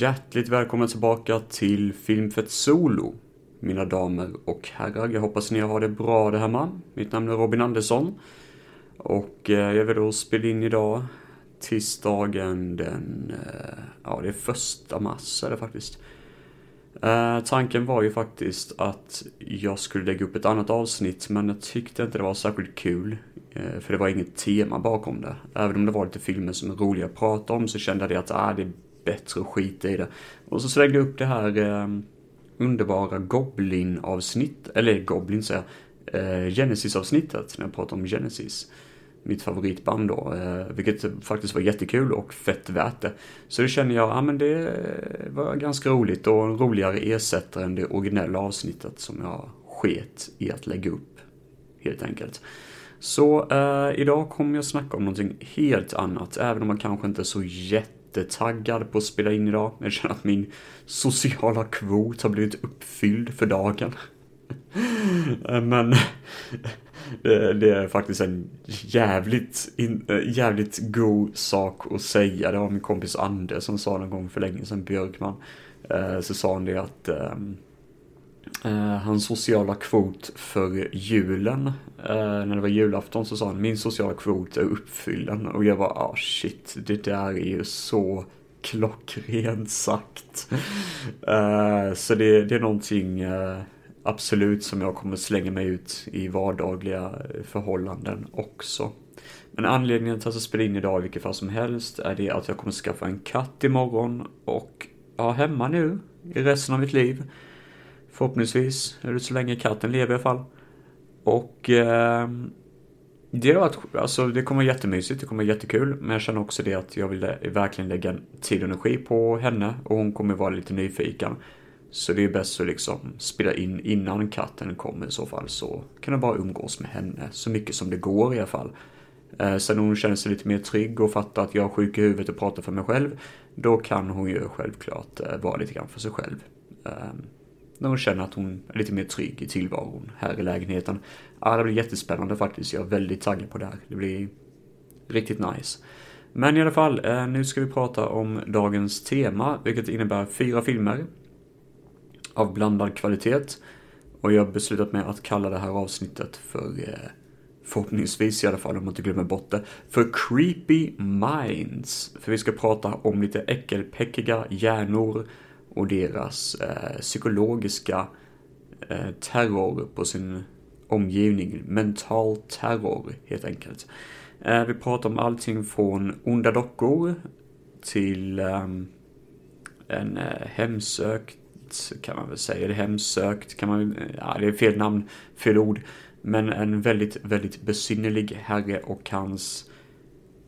Hjärtligt välkomna tillbaka till Filmfett Solo. Mina damer och herrar, jag hoppas ni har det bra där hemma. Mitt namn är Robin Andersson. Och eh, jag vill då spela in idag, tisdagen den, eh, ja det är första mars är det faktiskt. Eh, tanken var ju faktiskt att jag skulle lägga upp ett annat avsnitt men jag tyckte inte det var särskilt kul. Eh, för det var inget tema bakom det. Även om det var lite filmer som är roliga att prata om så kände jag att ah, det bättre och skita i det. Och så slängde jag upp det här eh, underbara Goblin-avsnitt, eller Goblin säger jag, eh, Genesis-avsnittet när jag pratade om Genesis. Mitt favoritband då, eh, vilket faktiskt var jättekul och fett värt det. Så det känner jag, ja men det var ganska roligt och en roligare ersättare än det originella avsnittet som jag sket i att lägga upp, helt enkelt. Så eh, idag kommer jag snacka om någonting helt annat, även om man kanske inte är så jättetaggad på att spela in idag. Jag känner att min sociala kvot har blivit uppfylld för dagen. Eh, men det, är faktiskt en jävligt, eh, jävligt god sak att säga. Det var min kompis Anders som sa någon gång för länge sedan, Björkman. Eh, så sa han det att ehm, Eh, hans sociala kvot för julen, eh, när det var julafton så sa han min sociala kvot är uppfyllen och jag var ah shit, det där är ju så klockrent sagt. Eh, så det, det, är någonting absolut som jag kommer slänga mig ut i vardagliga förhållanden också. Men anledningen till att jag spelar in idag i vilket fall som helst är det att jag kommer skaffa en katt imorgon och ha hemma nu i resten av mitt liv. Förhoppningsvis, eller så länge katten lever i alla fall. Och eh, det, varit, alltså, det kommer vara jättemysigt, det kommer vara jättekul. Men jag känner också det att jag vill verkligen lägga tid och energi på henne och hon kommer vara lite nyfiken. Så det är bäst att liksom spela in innan katten kommer i så fall så kan jag bara umgås med henne så mycket som det går i alla fall. Eh, sen hon känner sig lite mer trygg och fattar att jag är sjuk i huvudet och pratar för mig själv, då kan hon ju självklart eh, vara lite grann för sig själv. Eh, när hon känner att hon är lite mer trygg i tillvaron här i lägenheten. Ja, det blir jättespännande faktiskt. Jag är väldigt taggad på det här. Det blir riktigt nice. Men i alla fall, eh, nu ska vi prata om dagens tema, vilket innebär fyra filmer av blandad kvalitet. Och jag har beslutat mig att kalla det här avsnittet för, eh, förhoppningsvis i alla fall om man inte glömmer bort det, för Creepy Minds. För vi ska prata om lite äckelpäckiga hjärnor och deras eh, psykologiska eh, terror på sin omgivning. Mental terror helt enkelt. Eh, vi pratar om allting från onda dockor till ehm, en eh, hemsökt kan man väl säga. eller hemsökt kan man ja det är fel namn, fel ord. Men en väldigt, väldigt besynnerlig herre och hans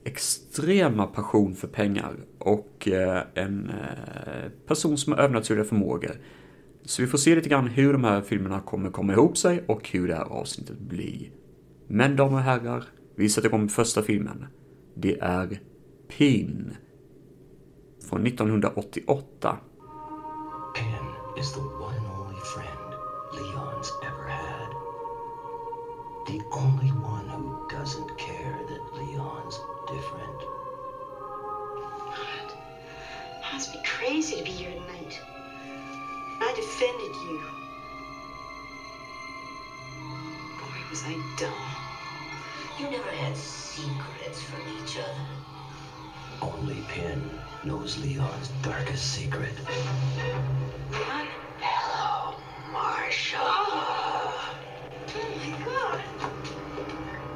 extrema passion för pengar och eh, en eh, person som har övernaturliga förmågor. Så vi får se lite grann hur de här filmerna kommer komma ihop sig och hur det här avsnittet blir. Men damer och herrar, vi sätter igång med första filmen. Det är Pin från 1988. Pin is the one and only friend Leon's ever had. The only crazy to be here tonight. I defended you. Boy, was I dumb. You never had secrets from each other. Only Pin knows Leon's darkest secret. Leon? Hello, Marsha. Oh, oh my God.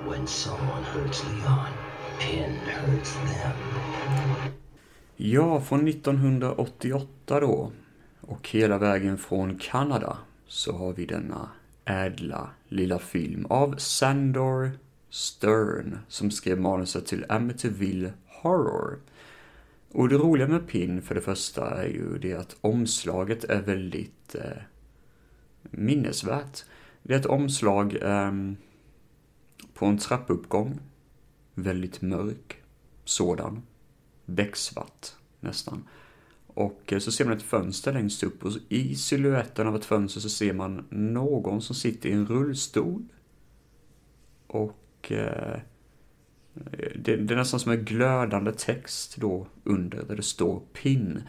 When someone hurts Leon, Pin hurts them. Ja, från 1988 då. Och hela vägen från Kanada så har vi denna ädla lilla film av Sandor Stern som skrev manuset till Amityville Horror. Och det roliga med Pin för det första är ju det att omslaget är väldigt eh, minnesvärt. Det är ett omslag eh, på en trappuppgång väldigt mörk sådan. Becksvart nästan. Och eh, så ser man ett fönster längst upp och i siluetten av ett fönster så ser man någon som sitter i en rullstol. Och eh, det, det är nästan som en glödande text då under där det står PIN.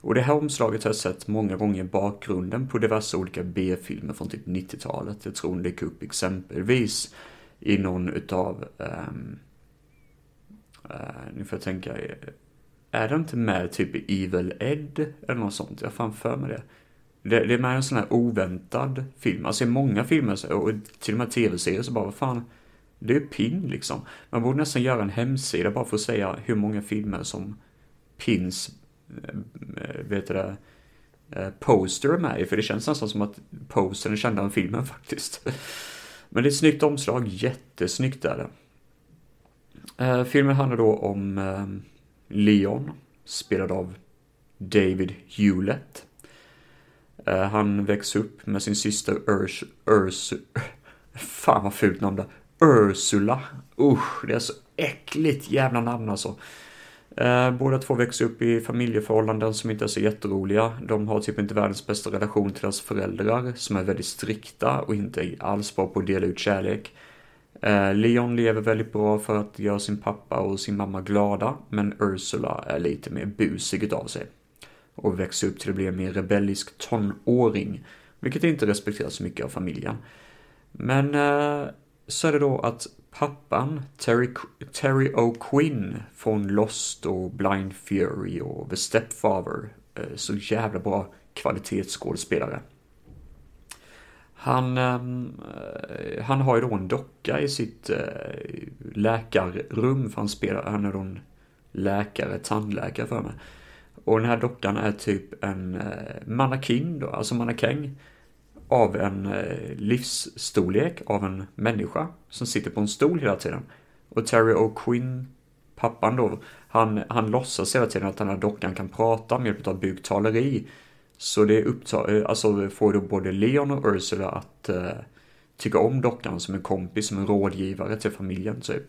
Och det här omslaget har jag sett många gånger i bakgrunden på diverse olika B-filmer från typ 90-talet. Jag tror det gick upp exempelvis i någon utav, eh, uh, nu får jag tänka, eh, är det inte med typ Evil Ed eller något sånt? Jag har fan för mig det. det. Det är med en sån här oväntad film. Alltså i många filmer och till och med tv-serier så bara, vad fan, det är PIN liksom. Man borde nästan göra en hemsida bara för att säga hur många filmer som PINs, eh, vet du det, poster är med i. För det känns nästan som att postern är kända än filmen faktiskt. Men det är ett snyggt omslag, jättesnyggt är det. Eh, filmen handlar då om eh, Leon, spelad av David Hewlett. Eh, han växer upp med sin syster Urs... Urs... Fan vad fult namn det Ursula. Usch, det är så äckligt jävla namn alltså. Eh, båda två växer upp i familjeförhållanden som inte är så jätteroliga. De har typ inte världens bästa relation till deras föräldrar som är väldigt strikta och inte alls bra på att dela ut kärlek. Eh, Leon lever väldigt bra för att göra sin pappa och sin mamma glada, men Ursula är lite mer busig utav sig. Och växer upp till att bli en mer rebellisk tonåring, vilket inte respekteras så mycket av familjen. Men eh, så är det då att pappan, Terry, Terry O'Quinn från Lost och Blind Fury och The Stepfather, eh, så jävla bra kvalitetsskådespelare. Han, ehm, eh, han har ju då en docka i sitt eh, läkarrum, för han spelar, han är då en läkare, tandläkare för mig. Och den här dockan är typ en eh, mannekäng då, alltså mannekäng av en livsstorlek av en människa som sitter på en stol hela tiden. Och Terry O'Quinn, pappan då, han, han låtsas hela tiden att den här dockan kan prata med hjälp av buktaleri. Så det upptar, eh, alltså får då både Leon och Ursula att uh, tycka om dockan som en kompis, som en rådgivare till familjen typ.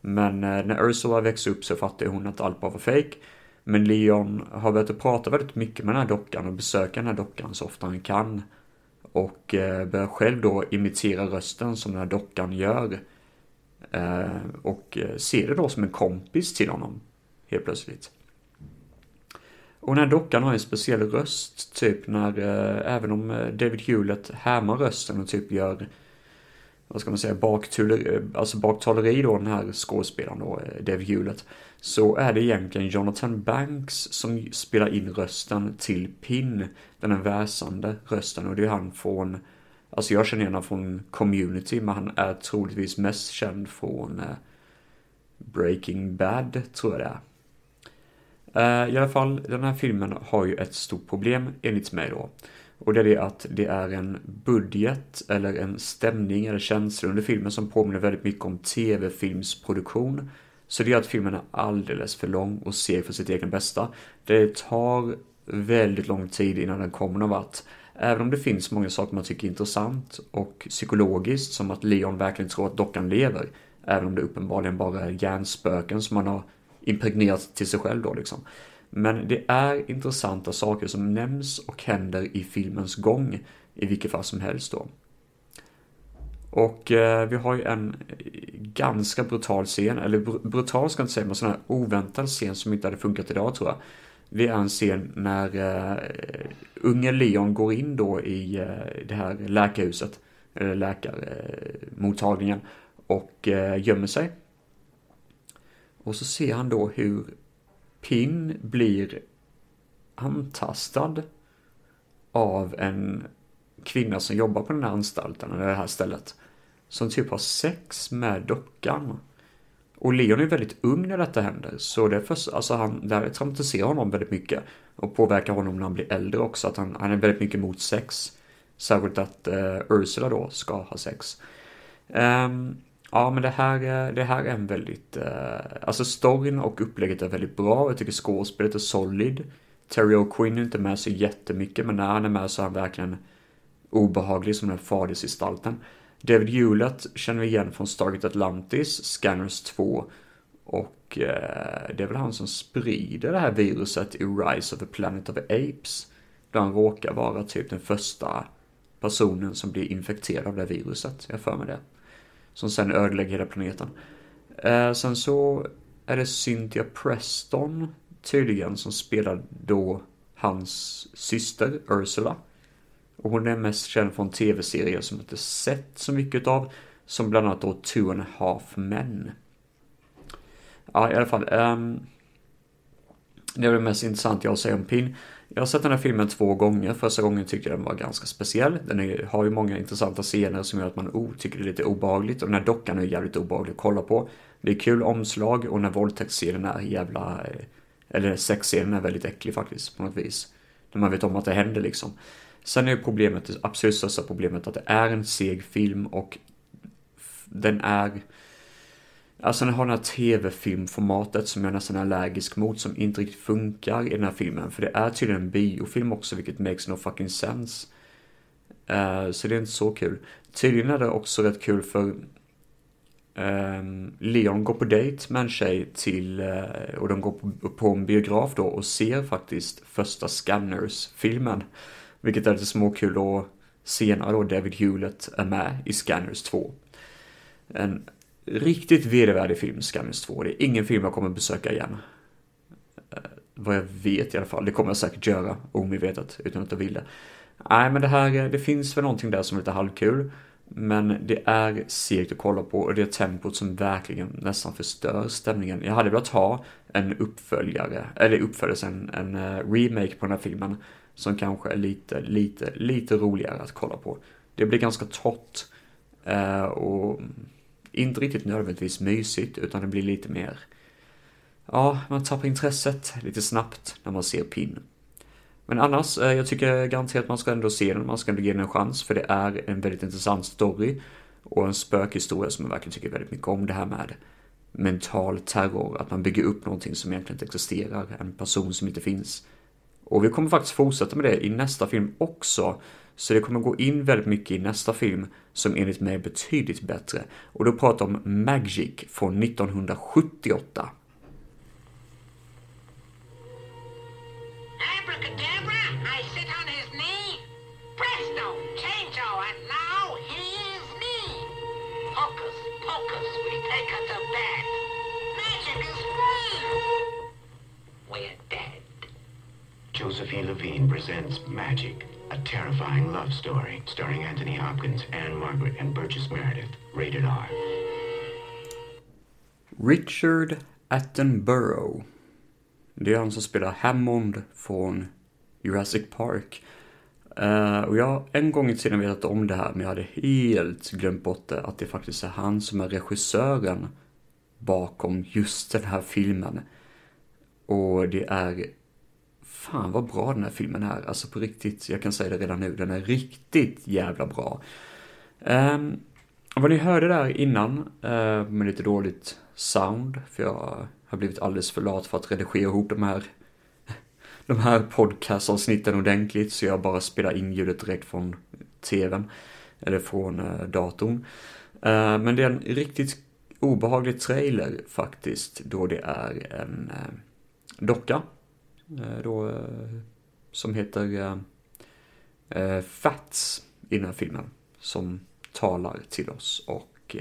Men uh, när Ursula växer upp så fattar hon att allt bara var fejk. Men Leon har börjat att prata väldigt mycket med den här dockan och besöka den här dockan så ofta han kan och eh, börjar själv då imitera rösten som den här dockan gör. Eh, och ser det då som en kompis till honom helt plötsligt. Och den här dockan har en speciell röst, typ när, eh, även om eh, David Hewlett härmar rösten och typ gör, vad ska man säga, baktuleri, eh, alltså baktaleri då, den här skådespelaren då, David Hewlett så är det egentligen Jonathan Banks som spelar in rösten till Pin, den här väsande rösten och det är han från, alltså jag känner igen honom från Community men han är troligtvis mest känd från eh, Breaking Bad, tror jag det är. Eh, I alla fall, den här filmen har ju ett stort problem enligt mig då. Och det är det att det är en budget eller en stämning eller känsla under filmen som påminner väldigt mycket om tv-filmsproduktion så det gör att filmen är alldeles för lång och seg för sitt egen bästa. Det tar väldigt lång tid innan den kommer någon vart. Även om det finns många saker man tycker är intressant och psykologiskt som att Leon verkligen tror att dockan lever. Även om det uppenbarligen bara är hjärnspöken som man har impregnerat till sig själv då liksom. Men det är intressanta saker som nämns och händer i filmens gång i vilket fall som helst då. Och eh, vi har ju en eh, ganska brutal scen, eller br brutal ska jag inte säga, men sån här oväntad scen som inte hade funkat idag tror jag. Det är en scen när eh, unge Leon går in då i eh, det här läkarhuset, eller läkarmottagningen, och eh, gömmer sig. Och så ser han då hur Pin blir antastad av en kvinna som jobbar på den här anstalten, eller det här stället som typ har sex med dockan. Och Leon är väldigt ung när detta händer, så det, för, alltså han, det här traumatiserar honom väldigt mycket. Och påverkar honom när han blir äldre också, att han, han är väldigt mycket emot sex. Särskilt att eh, Ursula då ska ha sex. Um, ja, men det här, det här är en väldigt, uh, alltså storyn och upplägget är väldigt bra. Jag tycker skådespelet är solid. Terry O'Quinn är inte med så jättemycket, men när han är med så är han verkligen obehaglig som den fadersgestalten. David Hewlett känner vi igen från Stargate Atlantis, Scanners 2 och eh, det är väl han som sprider det här viruset i Rise of the Planet of the Apes. Där han råkar vara typ den första personen som blir infekterad av det viruset, jag för mig det. Som sen ödelägger hela planeten. Eh, sen så är det Cynthia Preston tydligen som spelar då hans syster Ursula. Och hon är mest känd från tv-serier som jag inte sett så mycket av. Som bland annat då Two and a Half Men. Ja, i alla fall. Um, det är det mest intressant jag har att säga om Pin. Jag har sett den här filmen två gånger. Första gången tyckte jag den var ganska speciell. Den är, har ju många intressanta scener som gör att man oh, tycker det är lite obehagligt. Och den här dockan är jävligt obehaglig att kolla på. Det är kul omslag och när våldtäktsscenen är jävla... Eh, eller sexscenen är väldigt äcklig faktiskt på något vis. När man vet om att det händer liksom. Sen är ju problemet, det absolut största problemet att det är en seg film och den är Alltså den har det här tv-filmformatet som jag nästan är allergisk mot som inte riktigt funkar i den här filmen. För det är tydligen en biofilm också vilket makes no fucking sense. Uh, så det är inte så kul. Tydligen är det också rätt kul för um, Leon går på dejt med en tjej till, uh, och de går på, på en biograf då och ser faktiskt första Scanners-filmen. Vilket är lite småkul och senare då David Hewlett är med i Scanners 2. En riktigt vedervärdig film, Scanners 2. Det är ingen film jag kommer besöka igen. Eh, vad jag vet i alla fall. Det kommer jag säkert göra omedvetet utan att jag vill det. Nej, men det här, eh, det finns väl någonting där som är lite halvkul. Men det är segt att kolla på och det är tempot som verkligen nästan förstör stämningen. Jag hade velat ha en uppföljare, eller uppföljare, en, en remake på den här filmen. Som kanske är lite, lite, lite roligare att kolla på. Det blir ganska torrt. Och inte riktigt nödvändigtvis mysigt, utan det blir lite mer... Ja, man tappar intresset lite snabbt när man ser Pin. Men annars, eh, jag tycker garanterat man ska ändå se den, man ska ändå ge den en chans, för det är en väldigt intressant story och en spökhistoria som jag verkligen tycker väldigt mycket om det här med mental terror, att man bygger upp någonting som egentligen inte existerar, en person som inte finns. Och vi kommer faktiskt fortsätta med det i nästa film också, så det kommer gå in väldigt mycket i nästa film som enligt mig är betydligt bättre. Och då pratar om Magic från 1978. Abracadabra, I sit on his knee. Presto, change and now he is me. Hocus pocus, we take her to bed. Magic is free. We're dead. Josephine Levine presents Magic, a terrifying love story starring Anthony Hopkins, Anne Margaret, and Burgess Meredith. Rated R. Richard Attenborough. Det är han som spelar Hammond från Jurassic Park. Uh, och jag har en gång i tiden vetat om det här, men jag hade helt glömt bort det. Att det faktiskt är han som är regissören bakom just den här filmen. Och det är fan vad bra den här filmen är. Alltså på riktigt, jag kan säga det redan nu, den är riktigt jävla bra. Um, vad ni hörde där innan, uh, med lite dåligt sound, för jag har blivit alldeles för lat för att redigera ihop de här de här podcastavsnitten ordentligt, så jag bara spelar in ljudet direkt från tvn, eller från uh, datorn. Uh, men det är en riktigt obehaglig trailer faktiskt, då det är en uh, docka Eh, då, eh, som heter eh, eh, Fats i den här filmen. Som talar till oss och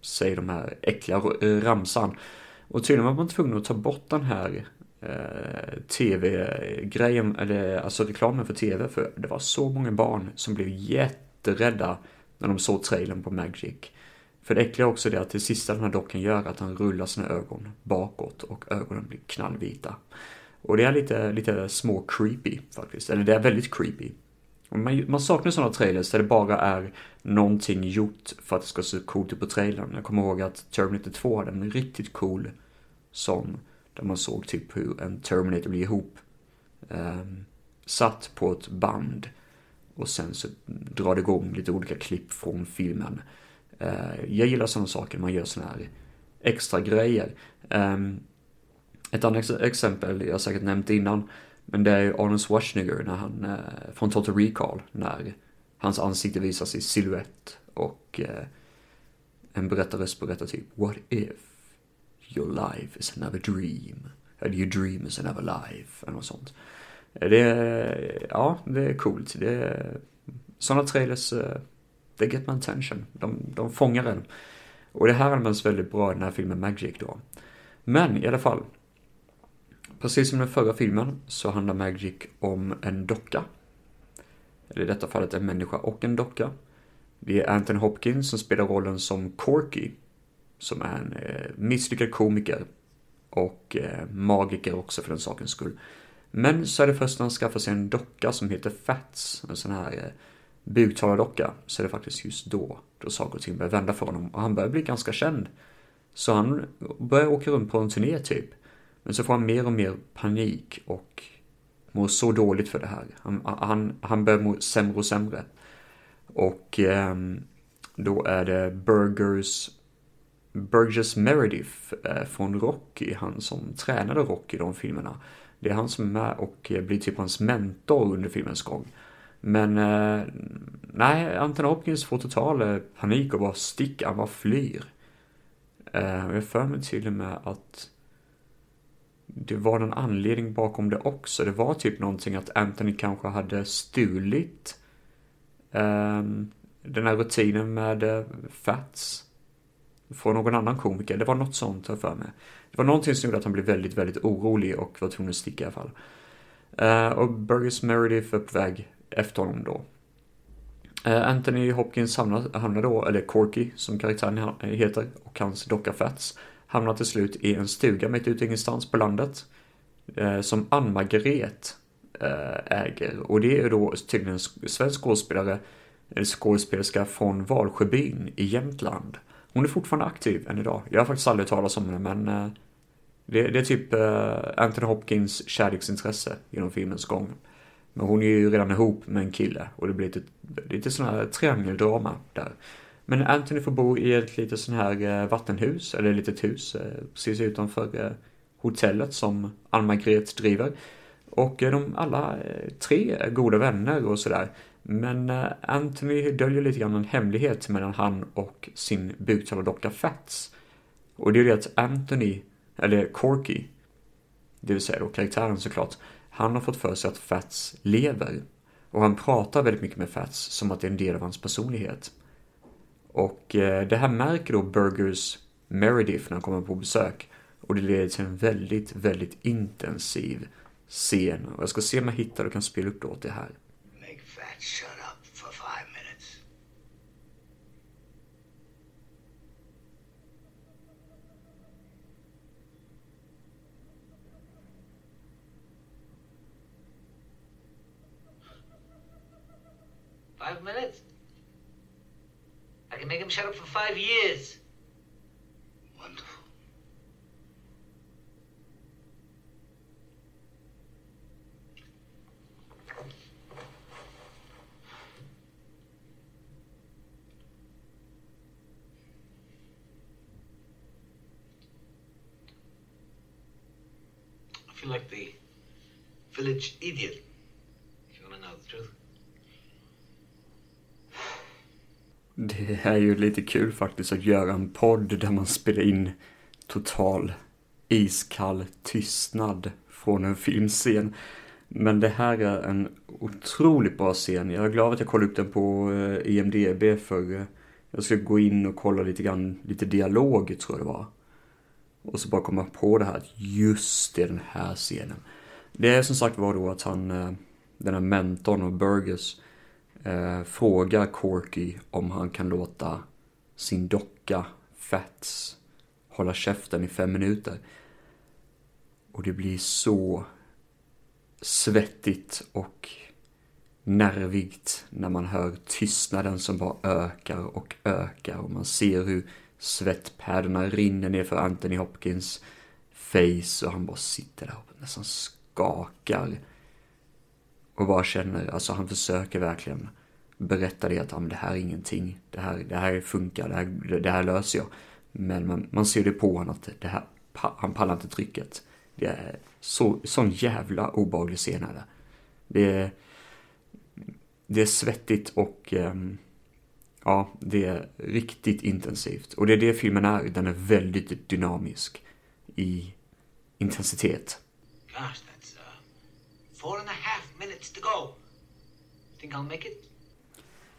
säger de här äckliga ramsan. Och tydligen var man tvungen att ta bort den här tv-grejen, eller alltså reklamen för tv, för det var så många barn som blev jätterädda när de såg trailern på Magic. För det äckliga är också det att det sista den här dockan gör är att han rullar sina ögon bakåt och ögonen blir knallvita. Och det är lite, lite små creepy faktiskt. Eller det är väldigt creepy. Man, man saknar sådana trailers där det bara är någonting gjort för att det ska se coolt ut på trailern. Jag kommer ihåg att Terminator 2 hade en riktigt cool sån. Där man såg typ hur en Terminator blir ihop. Eh, satt på ett band. Och sen så drar det igång lite olika klipp från filmen. Eh, jag gillar sådana saker, man gör sådana här extra grejer. Um, ett annat exempel, jag har säkert nämnt innan, men det är Arnold Schwarzenegger när han, eh, från Total Recall, när hans ansikte visas i silhuett och eh, en berättarröst berättar typ What if your life is another dream? Eller your dream is another life? Eller något sånt. Eh, det är, ja, det är coolt. Det är, sådana trailers, eh, det get my attention. De, de fångar en. Och det här används väldigt bra i den här filmen Magic då. Men i alla fall. Precis som den förra filmen så handlar Magic om en docka. Eller i detta fallet en människa och en docka. Det är Anthony Hopkins som spelar rollen som Corky. Som är en eh, misslyckad komiker. Och eh, magiker också för den sakens skull. Men så är det först när han skaffar sig en docka som heter Fats. En sån här eh, buktalardocka. Så är det faktiskt just då. Då saker och ting börjar vända för honom. Och han börjar bli ganska känd. Så han börjar åka runt på en turné typ. Men så får han mer och mer panik och mår så dåligt för det här. Han, han, han börjar må sämre och sämre. Och eh, då är det Burgers Burgess Meredith eh, från Rocky, han som tränade Rocky i de filmerna. Det är han som är med och eh, blir typ hans mentor under filmens gång. Men eh, nej, Anton Hopkins får total eh, panik och bara sticker, han bara flyr. Eh, jag för mig till och med att det var en anledning bakom det också. Det var typ någonting att Anthony kanske hade stulit um, den här rutinen med eh, Fats från någon annan komiker. Det var något sånt jag för mig. Det var någonting som gjorde att han blev väldigt, väldigt orolig och var tvungen att sticka i alla fall. Uh, och Burgess Meredith är på väg efter honom då. Uh, Anthony Hopkins hamnar, hamnar då, eller Corky som karaktären heter, och hans docka Fats hamnar till slut i en stuga mitt ute ingenstans på landet. eh, som Ann-Margret eh, äger. Och det är då tydligen en svensk skådespelare, En skådespelerska från Valsjöbyn i Jämtland. Hon är fortfarande aktiv än idag. Jag har faktiskt aldrig talat om henne, men eh, det, det, är typ eh, Anthony Hopkins kärleksintresse genom filmens gång. Men hon är ju redan ihop med en kille och det blir lite, lite sån här triangeldrama där. Men Anthony får bo i ett litet sån här eh, vattenhus, eller ett litet hus, eh, precis utanför eh, hotellet som Ann-Margret driver. Och de alla tre är goda vänner och sådär. Men Anthony döljer lite grann en hemlighet mellan han och sin buktalardocka Fats. Och det är det att Anthony, eller Corky, det vill säga då karaktären såklart, han har fått för sig att Fats lever. Och han pratar väldigt mycket med Fats som att det är en del av hans personlighet. Och eh, det här märker då Burgers Meredith när han kommer på besök. Och det leder till en väldigt, väldigt intensiv scen. Och jag ska se om jag hittar och kan spela upp det åt det här. shut up for five minutes. Five minutes? Him shut up for five years. Wonderful. I feel like the village idiot, Det är ju lite kul faktiskt att göra en podd där man spelar in total iskall tystnad från en filmscen. Men det här är en otroligt bra scen. Jag är glad att jag kollade upp den på eh, IMDB för eh, jag skulle gå in och kolla lite grann, lite dialog tror jag det var. Och så bara komma på det här att just det, den här scenen. Det är som sagt var då att han, eh, den här mentorn och Burgess, eh, frågar Corky om han kan låta sin docka Fats hålla käften i fem minuter. Och det blir så svettigt och nervigt när man hör tystnaden som bara ökar och ökar och man ser hur svettpärlorna rinner ner för Anthony Hopkins face och han bara sitter där och nästan skakar. Och bara känner, alltså han försöker verkligen berätta det att ah, det här är ingenting, det här, det här funkar, det här, det här löser jag. Men man, man ser det på honom att det här, han pallar inte trycket. Det är så, sån jävla obehaglig scen är det. Det är, det är svettigt och um, ja, det är riktigt intensivt. Och det är det filmen är, den är väldigt dynamisk i intensitet. Gosh, that's four and a half minutes to go. Think I'll make it?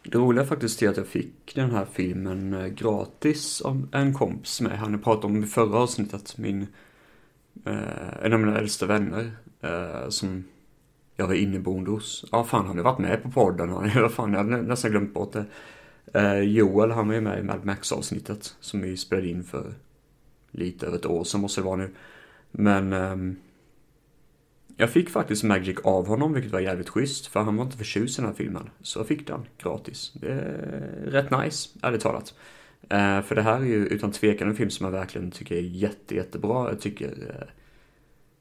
Det roliga faktiskt är att jag fick den här filmen eh, gratis av en kompis med. Han pratade om i förra avsnittet, min, eh, en av mina äldsta vänner, eh, som jag var inneboende hos. Ja, fan, han har varit med på podden. Vad fan, jag hade nästan glömt bort det. Eh, Joel, han var ju med i Mad Max-avsnittet som vi spelade in för lite över ett år sedan måste det vara nu. Men ehm, jag fick faktiskt Magic av honom, vilket var jävligt schysst, för han var inte förtjust i den här filmen. Så jag fick den gratis. Det är rätt nice, ärligt talat. Eh, för det här är ju utan tvekan en film som jag verkligen tycker är jätte, jättebra. Jag tycker eh,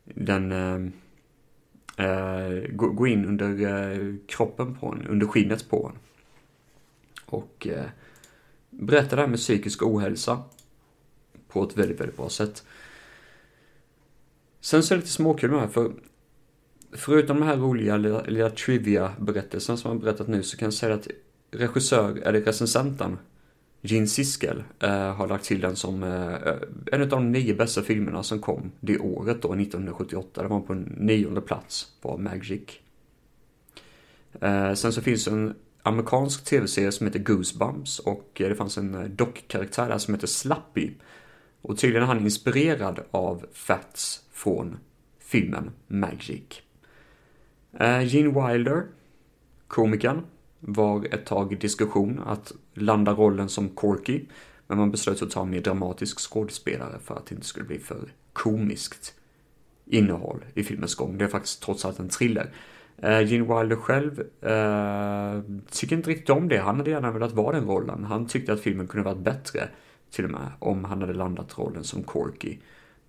den eh, eh går in under eh, kroppen på en, under skinnet på en. Och eh, berättar det här med psykisk ohälsa på ett väldigt, väldigt bra sätt. Sen så är det lite småkul med det här, för förutom de här roliga lilla, lilla trivia-berättelserna som jag berättat nu så kan jag säga att regissör, eller recensenten, Gene Siskel, eh, har lagt till den som eh, en av de nio bästa filmerna som kom det året då, 1978. Den var på nionde plats, var Magic. Eh, sen så finns en amerikansk tv-serie som heter Goosebumps och eh, det fanns en eh, dockkaraktär där som heter Slappy. Och tydligen är han inspirerad av Fats från filmen Magic. Eh, Gene Wilder, komikern, var ett tag i diskussion att landa rollen som Corky, men man beslöt att ta en mer dramatisk skådespelare för att det inte skulle bli för komiskt innehåll i filmens gång. Det är faktiskt trots allt en thriller. Uh, Gene Wilder själv uh, tycker inte riktigt om det. Han hade gärna velat vara den rollen. Han tyckte att filmen kunde varit bättre, till och med, om han hade landat rollen som Corky.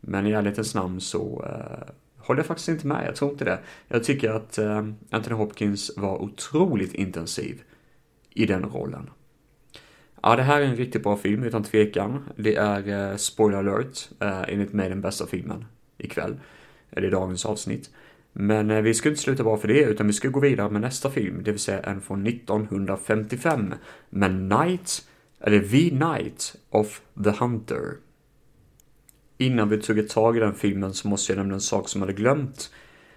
Men i ärlighetens namn så uh, håller jag faktiskt inte med. Jag tror inte det. Jag tycker att eh, Anthony Hopkins var otroligt intensiv i den rollen. Ja, det här är en riktigt bra film utan tvekan. Det är, eh, spoiler alert, eh, enligt mig den bästa filmen ikväll. Eller i dagens avsnitt. Men vi ska inte sluta bara för det, utan vi ska gå vidare med nästa film, det vill säga en från 1955. Med Night, eller The Night of the Hunter innan vi tog ett tag i den filmen så måste jag nämna en sak som jag hade glömt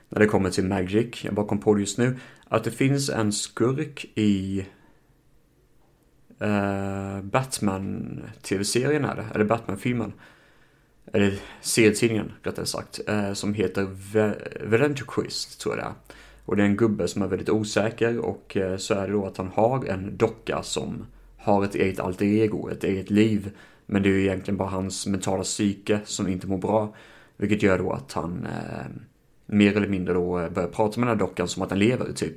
när det kommer till Magic. Jag bara kom på det just nu. Att det finns en skurk i eh, uh, Batman-tv-serien är det, eller Batman-filmen. Eller serietidningen rättare sagt. Uh, som heter Ventriquist tror jag det är. Och det är en gubbe som är väldigt osäker och uh, så är det då att han har en docka som har ett eget alter ego, ett eget liv men det är ju egentligen bara hans mentala psyke som inte mår bra. Vilket gör då att han eh, mer eller mindre då eh, börjar prata med den här dockan som att den lever typ.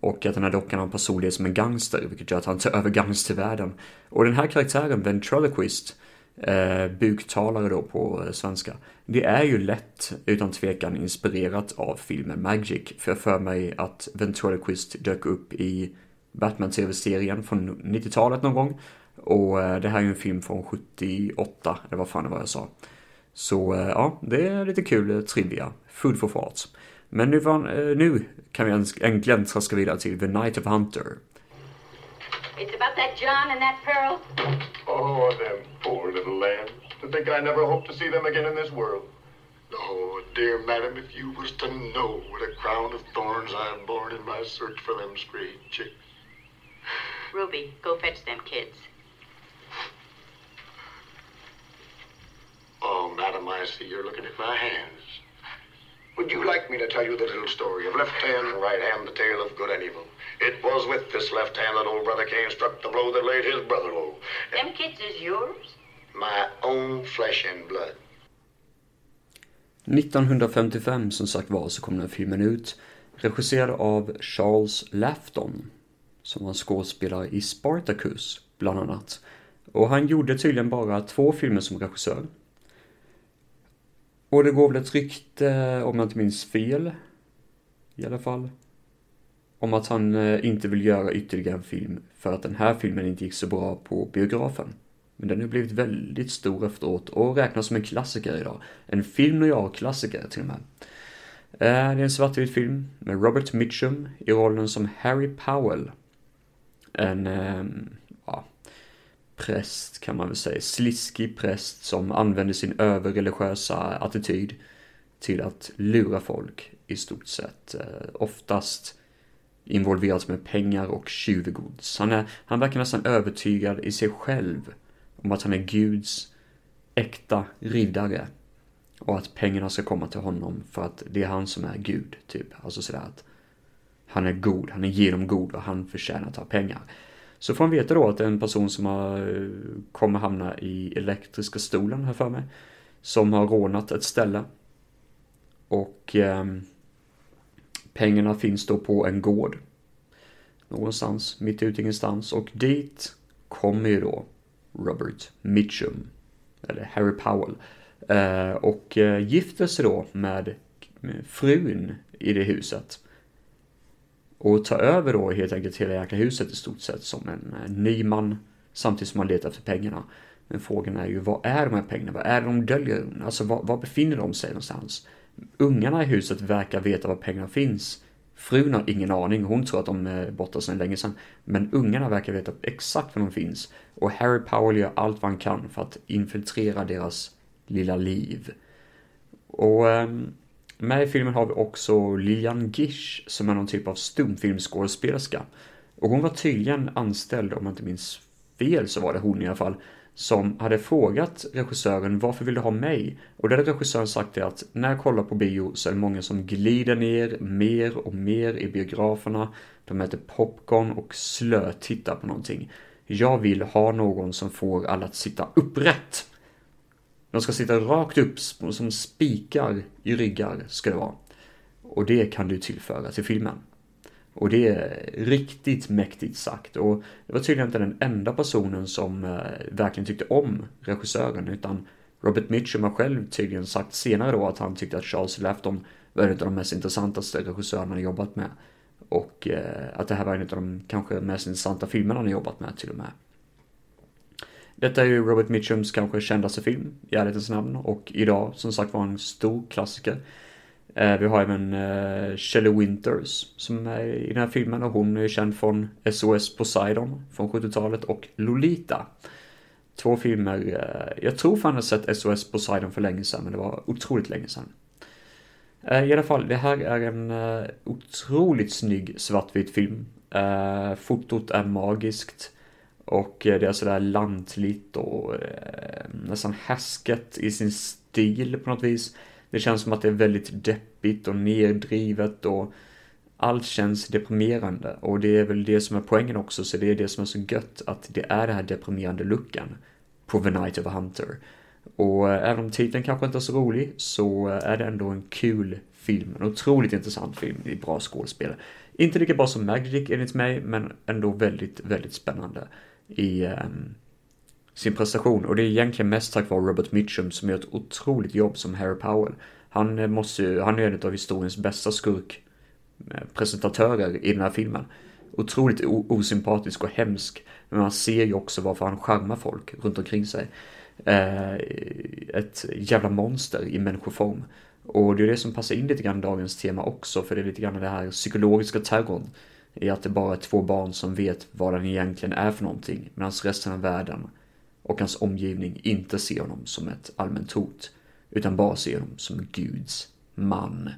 Och att den här dockan har en personlighet som en gangster, vilket gör att han tar över gangstervärlden. Och den här karaktären, Ventriloquist, eh, buktalare då på eh, svenska, det är ju lätt utan tvekan inspirerat av filmen Magic. För jag för mig att Ventriloquist dök upp i Batman-tv-serien från 90-talet någon gång. Och eh, det här är ju en film från 78, eller vad fan det var jag sa. Så eh, ja, det är lite kul eh, trivia. Food for thoughts. Men nu, nu kan vi äntligen traska vidare till The Night of Hunter. It's about that John and that Pearl. Oh, them poor little lambs. To think I never hope to see them again in this world. Oh, dear madam, if you was to know what a crown of thorns I have borne in my search for them strayed chicks. Ruby, go fetch them kids. Oh, madam, I see you're looking at my hands. Would you like me to tell you the little story of left hand and right hand, the tale of good and evil? It was with this left hand that old brother Cain struck the blow that laid his brother low. Them kids is yours? My own flesh and blood. 1955 som sagt var så kom den här filmen ut. Regisserad av Charles Lafton. Som var skådespelare i Spartacus, bland annat. Och han gjorde tydligen bara två filmer som regissör. Och det går väl ett rykte, om jag inte minns fel, i alla fall, om att han eh, inte vill göra ytterligare en film för att den här filmen inte gick så bra på biografen. Men den har blivit väldigt stor efteråt och räknas som en klassiker idag. En film och jag klassiker till och med. Eh, det är en svartvit film med Robert Mitchum i rollen som Harry Powell. En, ehm, präst kan man väl säga, sliskig präst som använder sin överreligiösa attityd till att lura folk i stort sett. Eh, oftast involverad med pengar och tjuvgods. Han, är, han verkar nästan övertygad i sig själv om att han är Guds äkta riddare. Och att pengarna ska komma till honom för att det är han som är Gud, typ. Alltså sådär att han är god, han är genomgod och han förtjänar att ha pengar. Så får han veta då att det är en person som har, eh, kommer hamna i elektriska stolen här för mig. Som har rånat ett ställe. Och eh, pengarna finns då på en gård. Någonstans, mitt ute i ingenstans. Och dit kommer ju då Robert Mitchum. Eller Harry Powell. Eh, och eh, gifter sig då med frun i det huset. Och tar över då helt enkelt hela jäkla huset i stort sett som en eh, ny man. Samtidigt som man letar efter pengarna. Men frågan är ju, vad är de här pengarna? Vad är det de döljer? Alltså, var, var befinner de sig någonstans? Ungarna i huset verkar veta var pengarna finns. Frun har ingen aning, hon tror att de eh, är borta sedan länge sedan. Men ungarna verkar veta exakt var de finns. Och Harry Powell gör allt vad han kan för att infiltrera deras lilla liv. Och ehm, med i filmen har vi också Lilian Gish som är någon typ av stumfilmsskådespelerska. Och hon var tydligen anställd, om jag inte minns fel så var det hon i alla fall, som hade frågat regissören varför vill du ha mig? Och det hade regissören sagt är att när jag kollar på bio så är det många som glider ner mer och mer i biograferna. De äter popcorn och slötittar på någonting. Jag vill ha någon som får alla att sitta upprätt. De ska sitta rakt upp som spikar i ryggar ska det vara. Och det kan du tillföra till filmen. Och det är riktigt mäktigt sagt. Och det var tydligen inte den enda personen som eh, verkligen tyckte om regissören, utan Robert Mitchum har själv tydligen sagt senare då att han tyckte att Charles Lafton var en av de mest intressantaste regissörerna han jobbat med. Och eh, att det här var en av de kanske mest intressanta filmerna han jobbat med till och med. Detta är ju Robert Mitchums kanske kändaste film, i ärlighetens namn, och idag som sagt var en stor klassiker. Eh, vi har även eh, Shelley Winters som är i den här filmen och hon är känd från SOS Poseidon från 70-talet och Lolita. Två filmer, eh, jag tror fan jag sett SOS Poseidon för länge sedan men det var otroligt länge sedan. I alla fall, det här är en otroligt snygg svartvit film. Fotot är magiskt. Och eh, det är sådär lantligt och eh, nästan häsket i sin stil på något vis. Det känns som att det är väldigt deppigt och neddrivet och allt känns deprimerande och det är väl det som är poängen också, så det är det som är så gött att det är den här deprimerande luckan på The Night of a Hunter. Och eh, även om titeln kanske inte är så rolig så är det ändå en kul film, en otroligt intressant film i bra skådespel. Inte lika bra som Magic enligt mig, men ändå väldigt, väldigt spännande i um, sin prestation och det är egentligen mest tack vare Robert Mitchum som gör ett otroligt jobb som Harry Powell. Han, eh, måste ju, han är en av historiens bästa skurkpresentatörer eh, i den här filmen. Otroligt osympatisk och hemsk, men man ser ju också varför han charmar folk runt omkring sig. Eh, ett jävla monster i människoform. Och det är det som passar in lite grann i dagens tema också, för det är lite grann det här psykologiska terrorn. I att det bara är två barn som vet vad den egentligen är för någonting, medan resten av världen och hans omgivning inte ser honom som ett allmänt hot, utan bara ser honom som Guds man.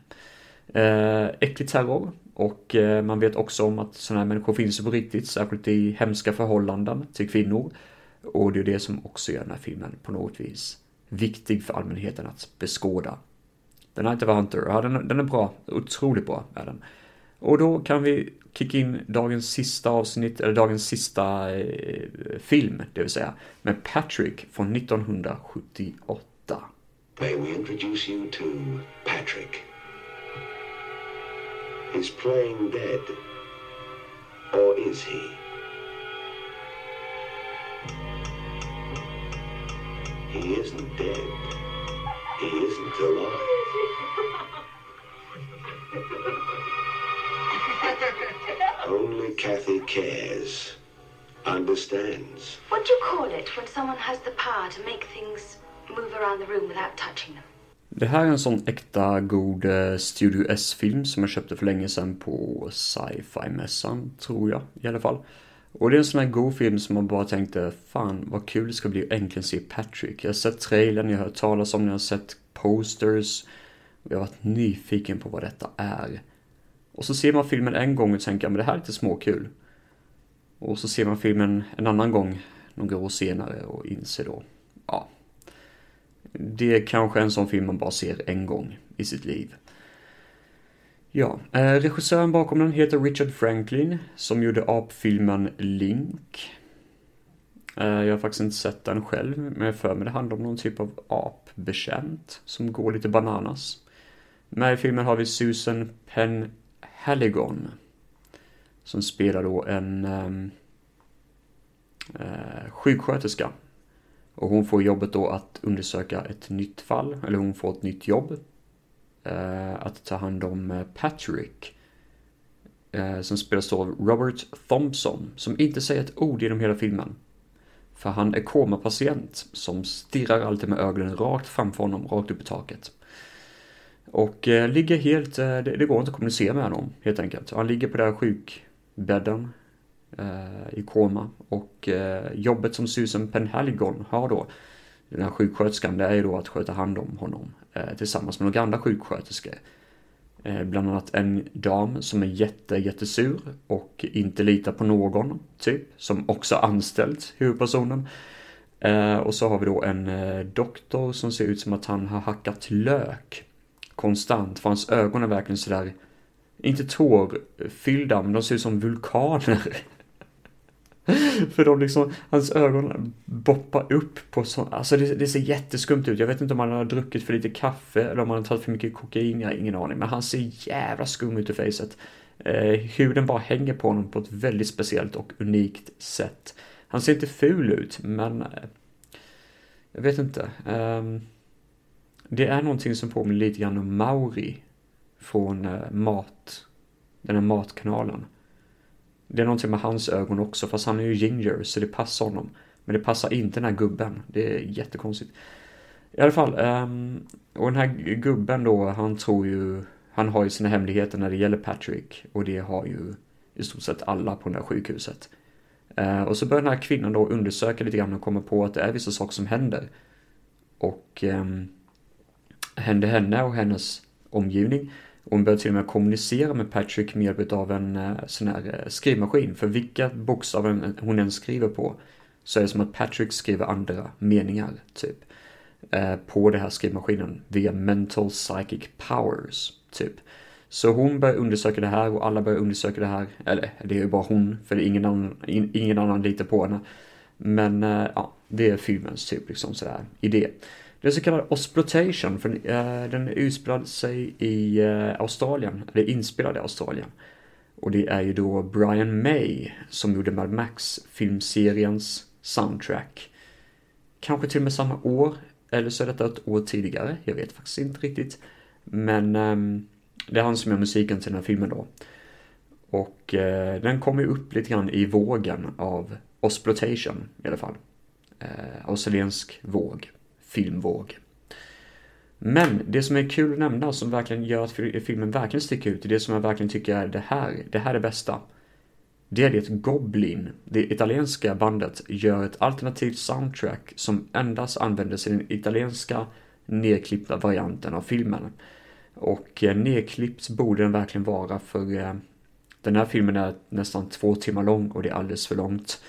Eh, äcklig terror och eh, man vet också om att sådana här människor finns på riktigt, särskilt i hemska förhållanden till kvinnor. Och det är det som också gör den här filmen på något vis viktig för allmänheten att beskåda. The Night of a Hunter, ja den, den är bra, otroligt bra är den. Och då kan vi kicka in dagens sista avsnitt, eller dagens sista eh, film, det vill säga, med Patrick från 1978. May we introduce you to Patrick. He's playing dead. Or is he? He isn't dead. He isn't alive. Only Kathy cares, understands. What do you call it when someone has the power to make things move around the room without touching them? Det här är en sån äkta god eh, Studio S-film som jag köpte för länge sedan på sci-fi-mässan, tror jag i alla fall. Och det är en sån här god film som man bara tänkte, fan vad kul det ska bli att äntligen se Patrick. Jag har sett trailern, jag har hört talas om den, jag har sett posters. Jag har varit nyfiken på vad detta är. Och så ser man filmen en gång och tänker, men det här är lite småkul. Och så ser man filmen en annan gång några år senare och inser då, ja, det är kanske en sån film man bara ser en gång i sitt liv. Ja, eh, regissören bakom den heter Richard Franklin som gjorde apfilmen Link. Eh, jag har faktiskt inte sett den själv, men jag för mig det handlar om någon typ av apbekänt som går lite bananas. Med i filmen har vi Susan Penn Halligon som spelar då en ehm, eh, sjuksköterska. Och hon får jobbet då att undersöka ett nytt fall, eller hon får ett nytt jobb. Eh, att ta hand om eh, Patrick. Patrick. som spelas av Robert Thompson, som inte säger ett ord genom hela filmen. För han är komapatient som stirrar alltid med ögonen rakt framför honom, rakt upp i taket. Och eh, ligger helt, eh, det, det, går inte att kommunicera med honom helt enkelt. Han ligger på den här sjukbädden eh, i koma. Och eh, jobbet som Susan Penhaligon har då, den här sjuksköterskan, det är ju då att sköta hand om honom eh, tillsammans med några andra sjuksköterskor. Eh, bland annat en dam som är jätte, jättesur och inte litar på någon, typ, som också anställt huvudpersonen. Eh, och så har vi då en eh, doktor som ser ut som att han har hackat lök konstant, för hans ögon är verkligen sådär, inte tårfyllda, men de ser ut som vulkaner. för de liksom, hans ögon boppar upp på så, alltså det, det, ser jätteskumt ut. Jag vet inte om han har druckit för lite kaffe eller om han har tagit för mycket kokain, jag har ingen aning. Men han ser jävla skum ut i facet. Eh, huden bara hänger på honom på ett väldigt speciellt och unikt sätt. Han ser inte ful ut, men eh, jag vet inte. Eh, det är någonting som påminner lite grann om Mauri från eh, Mat, den här matkanalen. Det är någonting med hans ögon också, fast han är ju ginger så det passar honom. Men det passar inte den här gubben. Det är jättekonstigt. I alla fall, um, och den här gubben då, han tror ju, han har ju sina hemligheter när det gäller Patrick. Och det har ju i stort sett alla på det här sjukhuset. Uh, och så börjar den här kvinnan då undersöka lite grann och komma på att det är vissa saker som händer. Och um, hände henne och hennes omgivning. Och hon började till och med kommunicera med Patrick med hjälp av en eh, sån här eh, skrivmaskin. För vilka bokstäver hon än skriver på så är det som att Patrick skriver andra meningar, typ. Eh, på den här skrivmaskinen via mental psychic powers, typ. Så hon börjar undersöka det här och alla börjar undersöka det här. Eller det är ju bara hon, för det är ingen annan, ingen annan litar på henne. Men ja, det är filmens typ liksom sådär idé. Det är så kallad Osplotation, för eh, den utspelade sig i eh, Australien, eller inspelad i Australien. Och det är ju då Brian May som gjorde Mad Max-filmseriens soundtrack. Kanske till och med samma år, eller så är detta ett år tidigare, jag vet faktiskt inte riktigt. Men um, det är han som gör musiken till den här filmen då. Och uh, den kommer ju upp lite grann i vågen av Osplotation i alla fall. Uh, australiensk våg filmvåg. Men det som är kul att nämna, som verkligen gör att filmen verkligen sticker ut, det som jag verkligen tycker är det här, det här är det bästa. Det är det att Goblin, det italienska bandet, gör ett alternativt soundtrack som endast användes i den italienska nedklippta varianten av filmen. Och eh, nedklippt borde den verkligen vara för eh, den här filmen är nästan två timmar lång och det är alldeles för långt.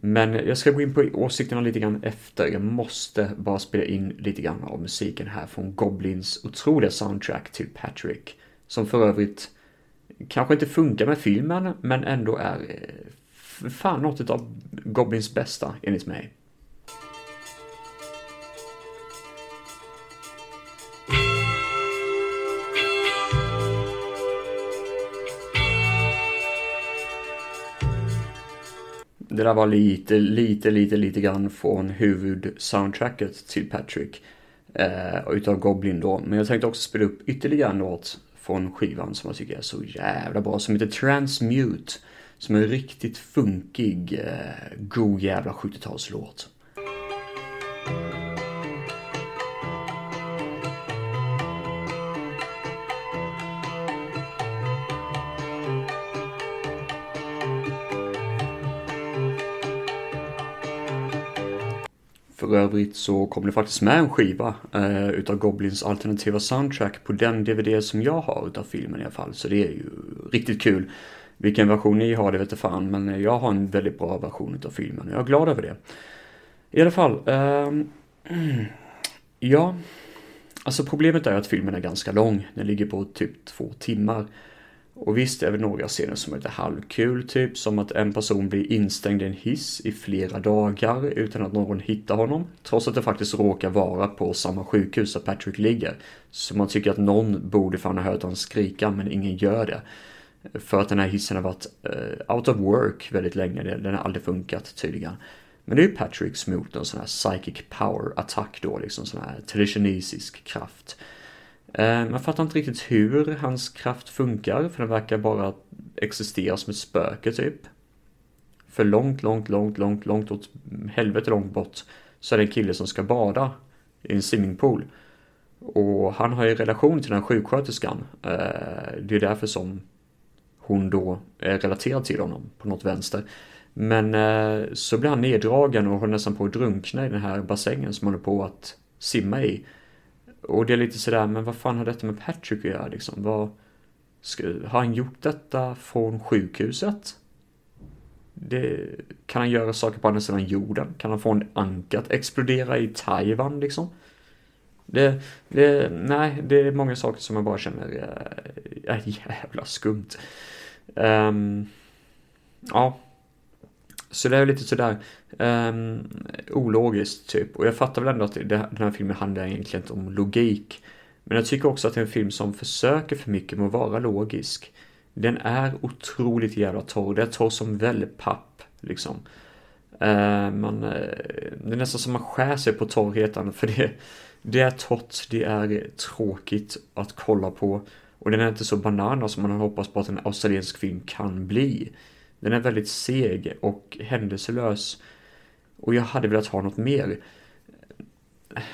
Men jag ska gå in på åsikterna lite grann efter. Jag måste bara spela in lite grann av musiken här från Goblins otroliga soundtrack till Patrick. Som för övrigt kanske inte funkar med filmen, men ändå är eh, fan något av Goblins bästa enligt mig. Det där var lite, lite, lite, lite grann från huvudsoundtracket till Patrick. Eh, utav Goblin då. Men jag tänkte också spela upp ytterligare en låt från skivan som jag tycker är så jävla bra. Som heter Transmute. Som är en riktigt funkig, eh, god jävla 70-talslåt. För övrigt så kom det faktiskt med en skiva eh, utav Goblins alternativa soundtrack på den DVD som jag har utav filmen i alla fall. Så det är ju riktigt kul. Vilken version ni har det vet jag fan, men jag har en väldigt bra version utav filmen. och Jag är glad över det. I alla fall, eh, ja. Alltså problemet är att filmen är ganska lång. Den ligger på typ två timmar. Och visst är det några scener som är lite halvkul, typ som att en person blir instängd i en hiss i flera dagar utan att någon hittar honom. Trots att det faktiskt råkar vara på samma sjukhus där Patrick ligger. Så man tycker att någon borde fan ha hört honom skrika, men ingen gör det. För att den här hissen har varit uh, out of work väldigt länge, den har aldrig funkat tydligen. Men det är ju Patricks mot en sån här psychic power attack då, liksom sån här telekinesisk kraft. Eh, man fattar inte riktigt hur hans kraft funkar, för den verkar bara existera som ett spöke typ. För långt, långt, långt, långt, långt åt helvete långt bort så är det en kille som ska bada i en swimmingpool. Och han har ju relation till den här sjuksköterskan. Eh, det är därför som hon då är relaterad till honom på något vänster. Men eh, så blir han neddragen och håller nästan på att drunkna i den här bassängen som han håller på att simma i. Och det är lite sådär, men vad fan har detta med Patrick att göra liksom? Vad, ska, har han gjort detta från sjukhuset? Det, kan han göra saker på andra sidan jorden? Kan han få en anka att explodera i Taiwan liksom? Det, det, nej, det är många saker som jag bara känner är, är jävla skumt. Um, ja, så det är lite sådär um, ologiskt typ. Och jag fattar väl ändå att det, den här filmen handlar egentligen inte om logik. Men jag tycker också att det är en film som försöker för mycket med att vara logisk. Den är otroligt jävla torr. Det är torr som wellpapp liksom. Uh, man, uh, det är nästan som man skär sig på torrheten för det, det är torrt, det är tråkigt att kolla på. Och den är inte så banana som man hoppas på att en australiensk film kan bli. Den är väldigt seg och händelselös. Och jag hade velat ha något mer.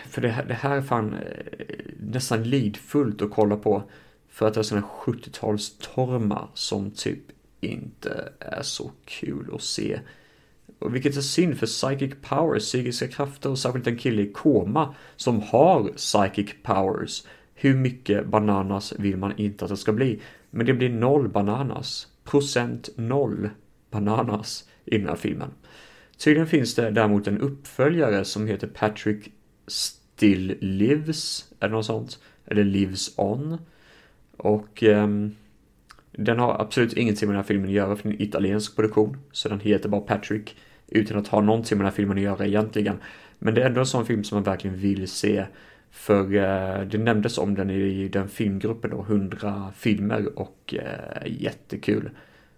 För det, det här är fan eh, nästan lidfullt att kolla på. För att det är sådana 70-talstormar som typ inte är så kul att se. Och vilket är synd för psychic powers, psykiska krafter och särskilt en kille i koma som har psychic powers. Hur mycket bananas vill man inte att det ska bli? Men det blir noll bananas procent noll bananas i den här filmen. Tydligen finns det däremot en uppföljare som heter Patrick Still Lives, eller något sånt. Eller Lives On. Och um, den har absolut ingenting med den här filmen att göra för den är en italiensk produktion. Så den heter bara Patrick utan att ha någonting med den här filmen att göra egentligen. Men det är ändå en sån film som man verkligen vill se. För eh, det nämndes om den i den filmgruppen då, 100 filmer och eh, jättekul.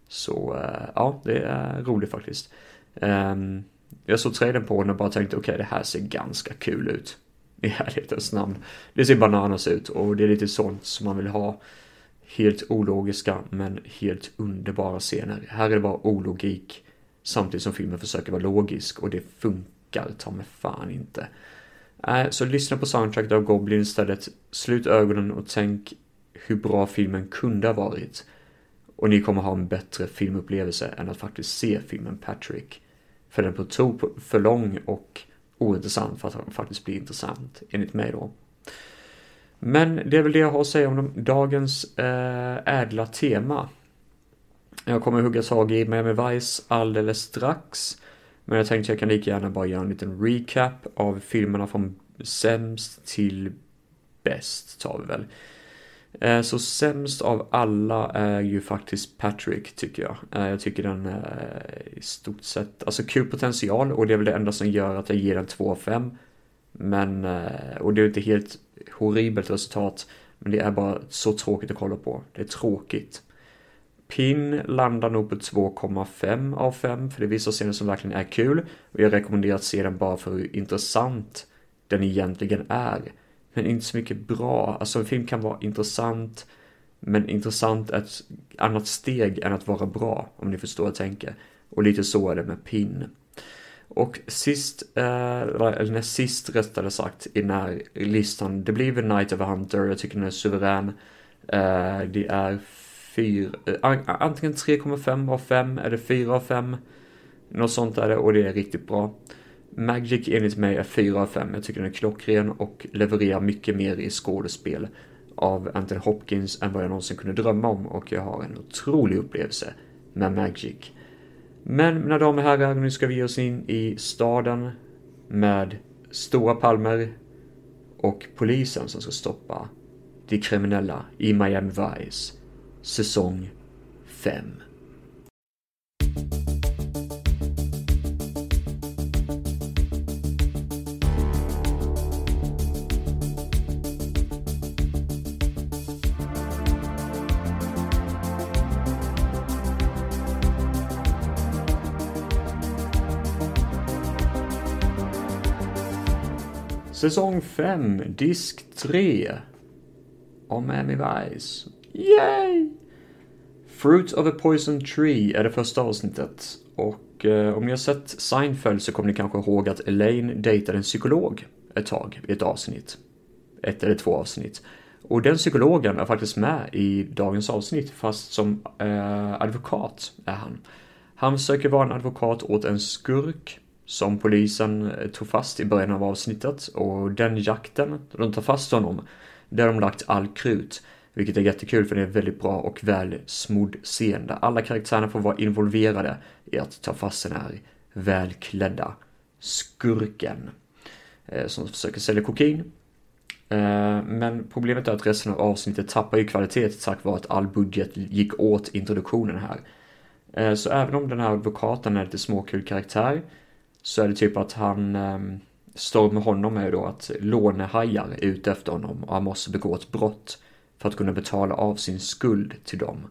Så eh, ja, det är roligt faktiskt. Ehm, jag såg trailern på den och bara tänkte okej, okay, det här ser ganska kul ut. I ärlighetens namn. Det ser bananas ut och det är lite sånt som man vill ha. Helt ologiska men helt underbara scener. Här är det bara ologik samtidigt som filmen försöker vara logisk och det funkar ta mig fan inte. Äh, så lyssna på soundtracket av Goblin istället. Slut ögonen och tänk hur bra filmen kunde ha varit. Och ni kommer ha en bättre filmupplevelse än att faktiskt se filmen Patrick. För den är på tok för lång och ointressant för att faktiskt bli intressant, enligt mig då. Men det är väl det jag har att säga om dagens eh, ädla tema. Jag kommer hugga tag i Miami Vice alldeles strax. Men jag tänkte jag kan lika gärna bara göra en liten recap av filmerna från sämst till bäst tar vi väl. Eh, så sämst av alla är ju faktiskt Patrick tycker jag. Eh, jag tycker den är i stort sett, alltså kul potential och det är väl det enda som gör att jag ger den 2 av 5. Men, och det är inte helt horribelt resultat, men det är bara så tråkigt att kolla på. Det är tråkigt. Pin landar nog på 2,5 av 5 för det är vissa scener som verkligen är kul och jag rekommenderar att se den bara för hur intressant den egentligen är. Men inte så mycket bra. Alltså en film kan vara intressant men intressant är ett annat steg än att vara bra om ni förstår vad jag tänker. Och lite så är det med Pin. Och sist, eh, eller näst sist rättare sagt i den här listan, det blir The Night of a Hunter, jag tycker den är suverän. Eh, det är 4, eh, antingen 3,5 av 5 eller 4 av 5. Något sånt är det och det är riktigt bra. Magic enligt mig är 4 av 5. Jag tycker den är klockren och levererar mycket mer i skådespel av Anthony Hopkins än vad jag någonsin kunde drömma om och jag har en otrolig upplevelse med Magic. Men mina damer och herrar, nu ska vi ge oss in i staden med stora palmer och polisen som ska stoppa de kriminella i Miami Vice. Säsong 5. Säsong 5, disk 3. Om Miami Vice. Yay! Fruit of a Poison Tree är det första avsnittet. Och eh, om ni har sett Seinfeld så kommer ni kanske ihåg att Elaine dejtade en psykolog ett tag i ett avsnitt. Ett eller två avsnitt. Och den psykologen är faktiskt med i dagens avsnitt fast som eh, advokat är han. Han försöker vara en advokat åt en skurk som polisen eh, tog fast i början av avsnittet och den jakten, då de tar fast honom, där har de lagt all krut. Vilket är jättekul för det är en väldigt bra och väl smodd scen där alla karaktärerna får vara involverade i att ta fast den här välklädda skurken. Eh, som försöker sälja kokain. Eh, men problemet är att resten av avsnittet tappar ju kvalitet tack vare att all budget gick åt introduktionen här. Eh, så även om den här advokaten är lite småkul karaktär så är det typ att han Storm står med honom är då att lånehajar är ute efter honom och han måste begå ett brott för att kunna betala av sin skuld till dem.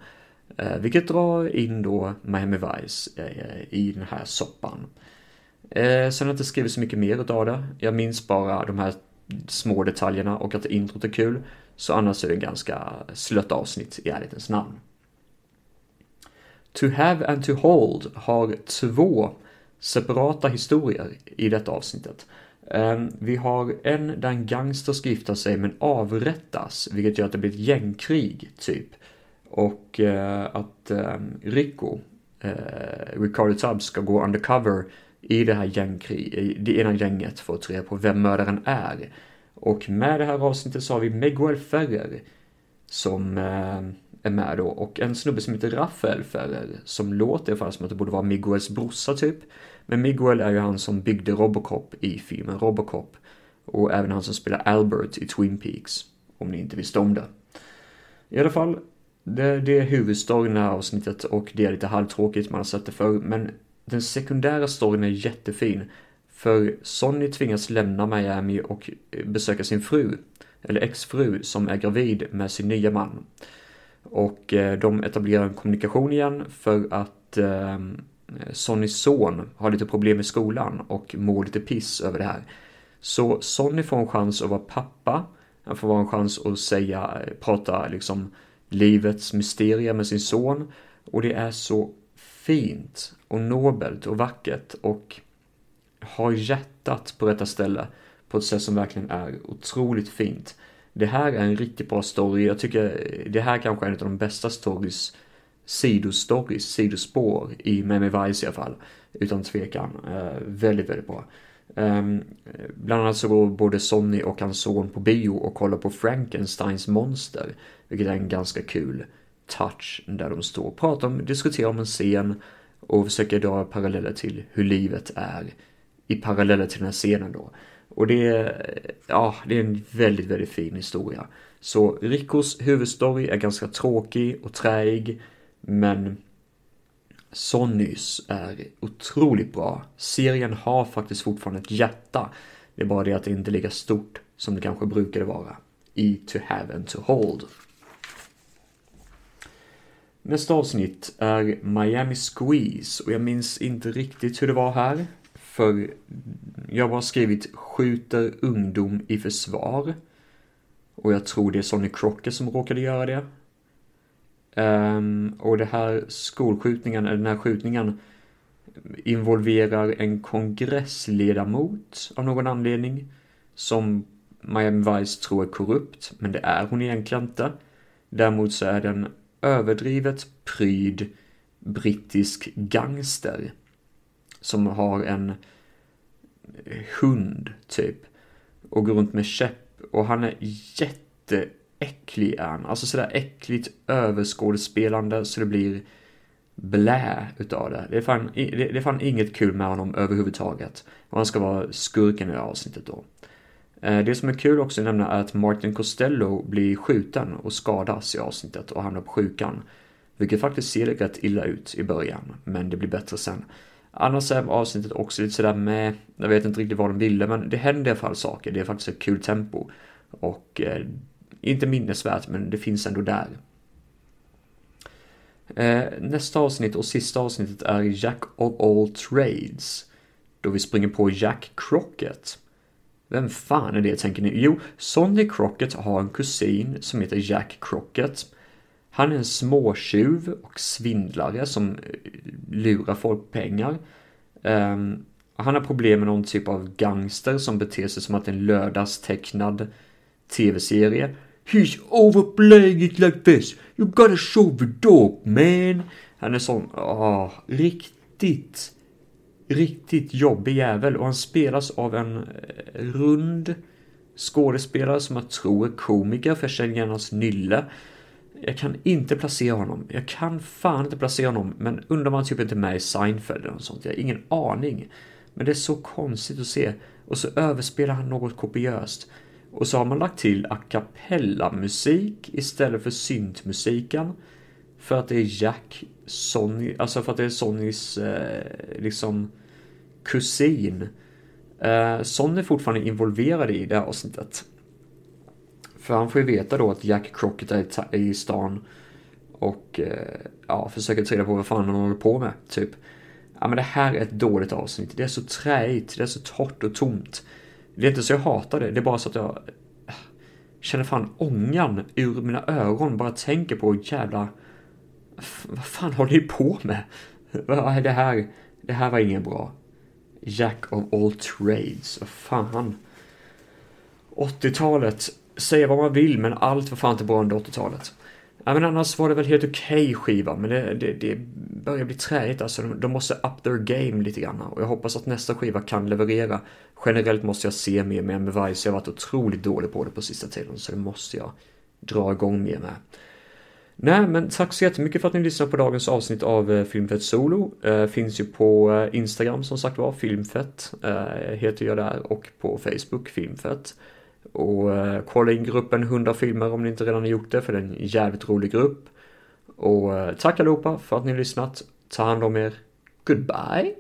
Eh, vilket drar in då Miami Vice eh, i den här soppan. Eh, sen har jag inte skrivit så mycket mer utav det. Jag minns bara de här små detaljerna och att introt är kul. Så annars är det en ganska slött avsnitt i ärlighetens namn. To have and to hold har två separata historier i detta avsnittet. Ehm, vi har en där en gangster ska gifta sig men avrättas, vilket gör att det blir ett gängkrig, typ. Och eh, att ehm, Rico, eh, Ricardo Tubbs, ska gå undercover i det här gängkrig, det ena gänget för att ta reda på vem mördaren är. Och med det här avsnittet så har vi Miguel Ferrer som eh, är med då och en snubbe som heter Rafael Ferrer som låter ungefär som att det borde vara Miguels brorsa typ. Men Miguel är ju han som byggde Robocop i filmen Robocop. Och även han som spelar Albert i Twin Peaks. Om ni inte visste om det. I alla fall, det, det är huvudstoryn i det här avsnittet och det är lite halvtråkigt, man har sett det förr. Men den sekundära storyn är jättefin. För Sonny tvingas lämna Miami och eh, besöka sin fru, eller exfru, som är gravid med sin nya man. Och eh, de etablerar en kommunikation igen för att eh, Eh, Sonnys son har lite problem i skolan och mår lite piss över det här. Så Sonny får en chans att vara pappa. Han får vara en chans att säga, eh, prata liksom livets mysterier med sin son. Och det är så fint och nobelt och vackert och har hjärtat på detta ställe på ett sätt som verkligen är otroligt fint. Det här är en riktigt bra story. Jag tycker eh, det här kanske är en av de bästa stories sidostories, sidospår i Miami Vice i alla fall. Utan tvekan. Eh, väldigt, väldigt bra. Um, bland annat så går både Sonny och hans son på bio och kollar på Frankensteins monster. Vilket är en ganska kul touch där de står och pratar om, diskuterar om en scen och försöker dra paralleller till hur livet är i paralleller till den här scenen då. Och det är, ja, det är en väldigt, väldigt fin historia. Så Rickos huvudstory är ganska tråkig och träig men Sonnys är otroligt bra. Serien har faktiskt fortfarande ett hjärta. Det är bara det att det inte är lika stort som det kanske brukade vara i To Have and To Hold. Nästa avsnitt är Miami Squeeze och jag minns inte riktigt hur det var här. För jag har bara skrivit skjuter ungdom i försvar. Och jag tror det är Sonny Crocker som råkade göra det. Um, och det här skolskjutningen, eller den här skjutningen involverar en kongressledamot av någon anledning som Miami Vice tror är korrupt, men det är hon egentligen inte. Däremot så är den överdrivet pryd brittisk gangster som har en hund, typ. Och går runt med käpp. Och han är jätte... Äcklig är han. Alltså sådär äckligt överskådespelande så det blir blä utav det. Det är, fan, det, det är fan inget kul med honom överhuvudtaget. Och han ska vara skurken i det här avsnittet då. Eh, det som är kul också att nämna är att Martin Costello blir skjuten och skadas i avsnittet och hamnar på sjukan. Vilket faktiskt ser rätt illa ut i början, men det blir bättre sen. Annars är avsnittet också lite sådär med, jag vet inte riktigt vad de ville, men det händer i alla fall saker. Det är faktiskt ett kul tempo. Och eh, inte minnesvärt, men det finns ändå där. Eh, nästa avsnitt och sista avsnittet är Jack of all trades. Då vi springer på Jack Crockett. Vem fan är det tänker ni? Jo, Sonny Crockett har en kusin som heter Jack Crockett. Han är en småtjuv och svindlare som eh, lurar folk pengar. Um, han har problem med någon typ av gangster som beter sig som att en lördagstecknad tv-serie. He's overplaying it like this. You gotta show the dog man. Han är sån, ah, riktigt, riktigt jobbig jävel och han spelas av en eh, rund skådespelare som jag tror är komiker för jag känner igen hans nylle. Jag kan inte placera honom. Jag kan fan inte placera honom. Men undrar om han typ inte är med i Seinfeld eller något sånt. Jag har ingen aning. Men det är så konstigt att se. Och så överspelar han något kopiöst. Och så har man lagt till a cappella musik istället för syntmusiken. För att det är Jack Sonny, alltså för att det är Sonnys eh, liksom kusin. Eh, Sonny är fortfarande involverad i det här avsnittet. För han får ju veta då att Jack Crockett är i stan och eh, ja, försöker ta reda på vad fan han håller på med, typ. Ja, men det här är ett dåligt avsnitt. Det är så träigt, det är så torrt och tomt. Det är inte så jag hatar det, det är bara så att jag känner fan ångan ur mina ögon. Bara tänker på jävla... Vad fan håller ni på med? Vad är det här? Det här var inget bra. Jack of all trades, vad fan. 80-talet, säga vad man vill, men allt var fan inte bra under 80-talet. Ja, men annars var det väl helt okej okay skiva, men det, det, det börjar bli träigt alltså. De, de måste up their game lite grann och jag hoppas att nästa skiva kan leverera. Generellt måste jag se mer med MV Vice, jag har varit otroligt dålig på det på sista tiden, så det måste jag dra igång mer med. Nej, men tack så jättemycket för att ni lyssnade på dagens avsnitt av eh, Filmfett Solo. Eh, finns ju på eh, Instagram som sagt var, Filmfett eh, heter jag där och på Facebook, Filmfett. Och eh, kolla in gruppen 100 filmer om ni inte redan har gjort det, för det är en jävligt rolig grupp. Och eh, tack allihopa för att ni har lyssnat. Ta hand om er. Goodbye!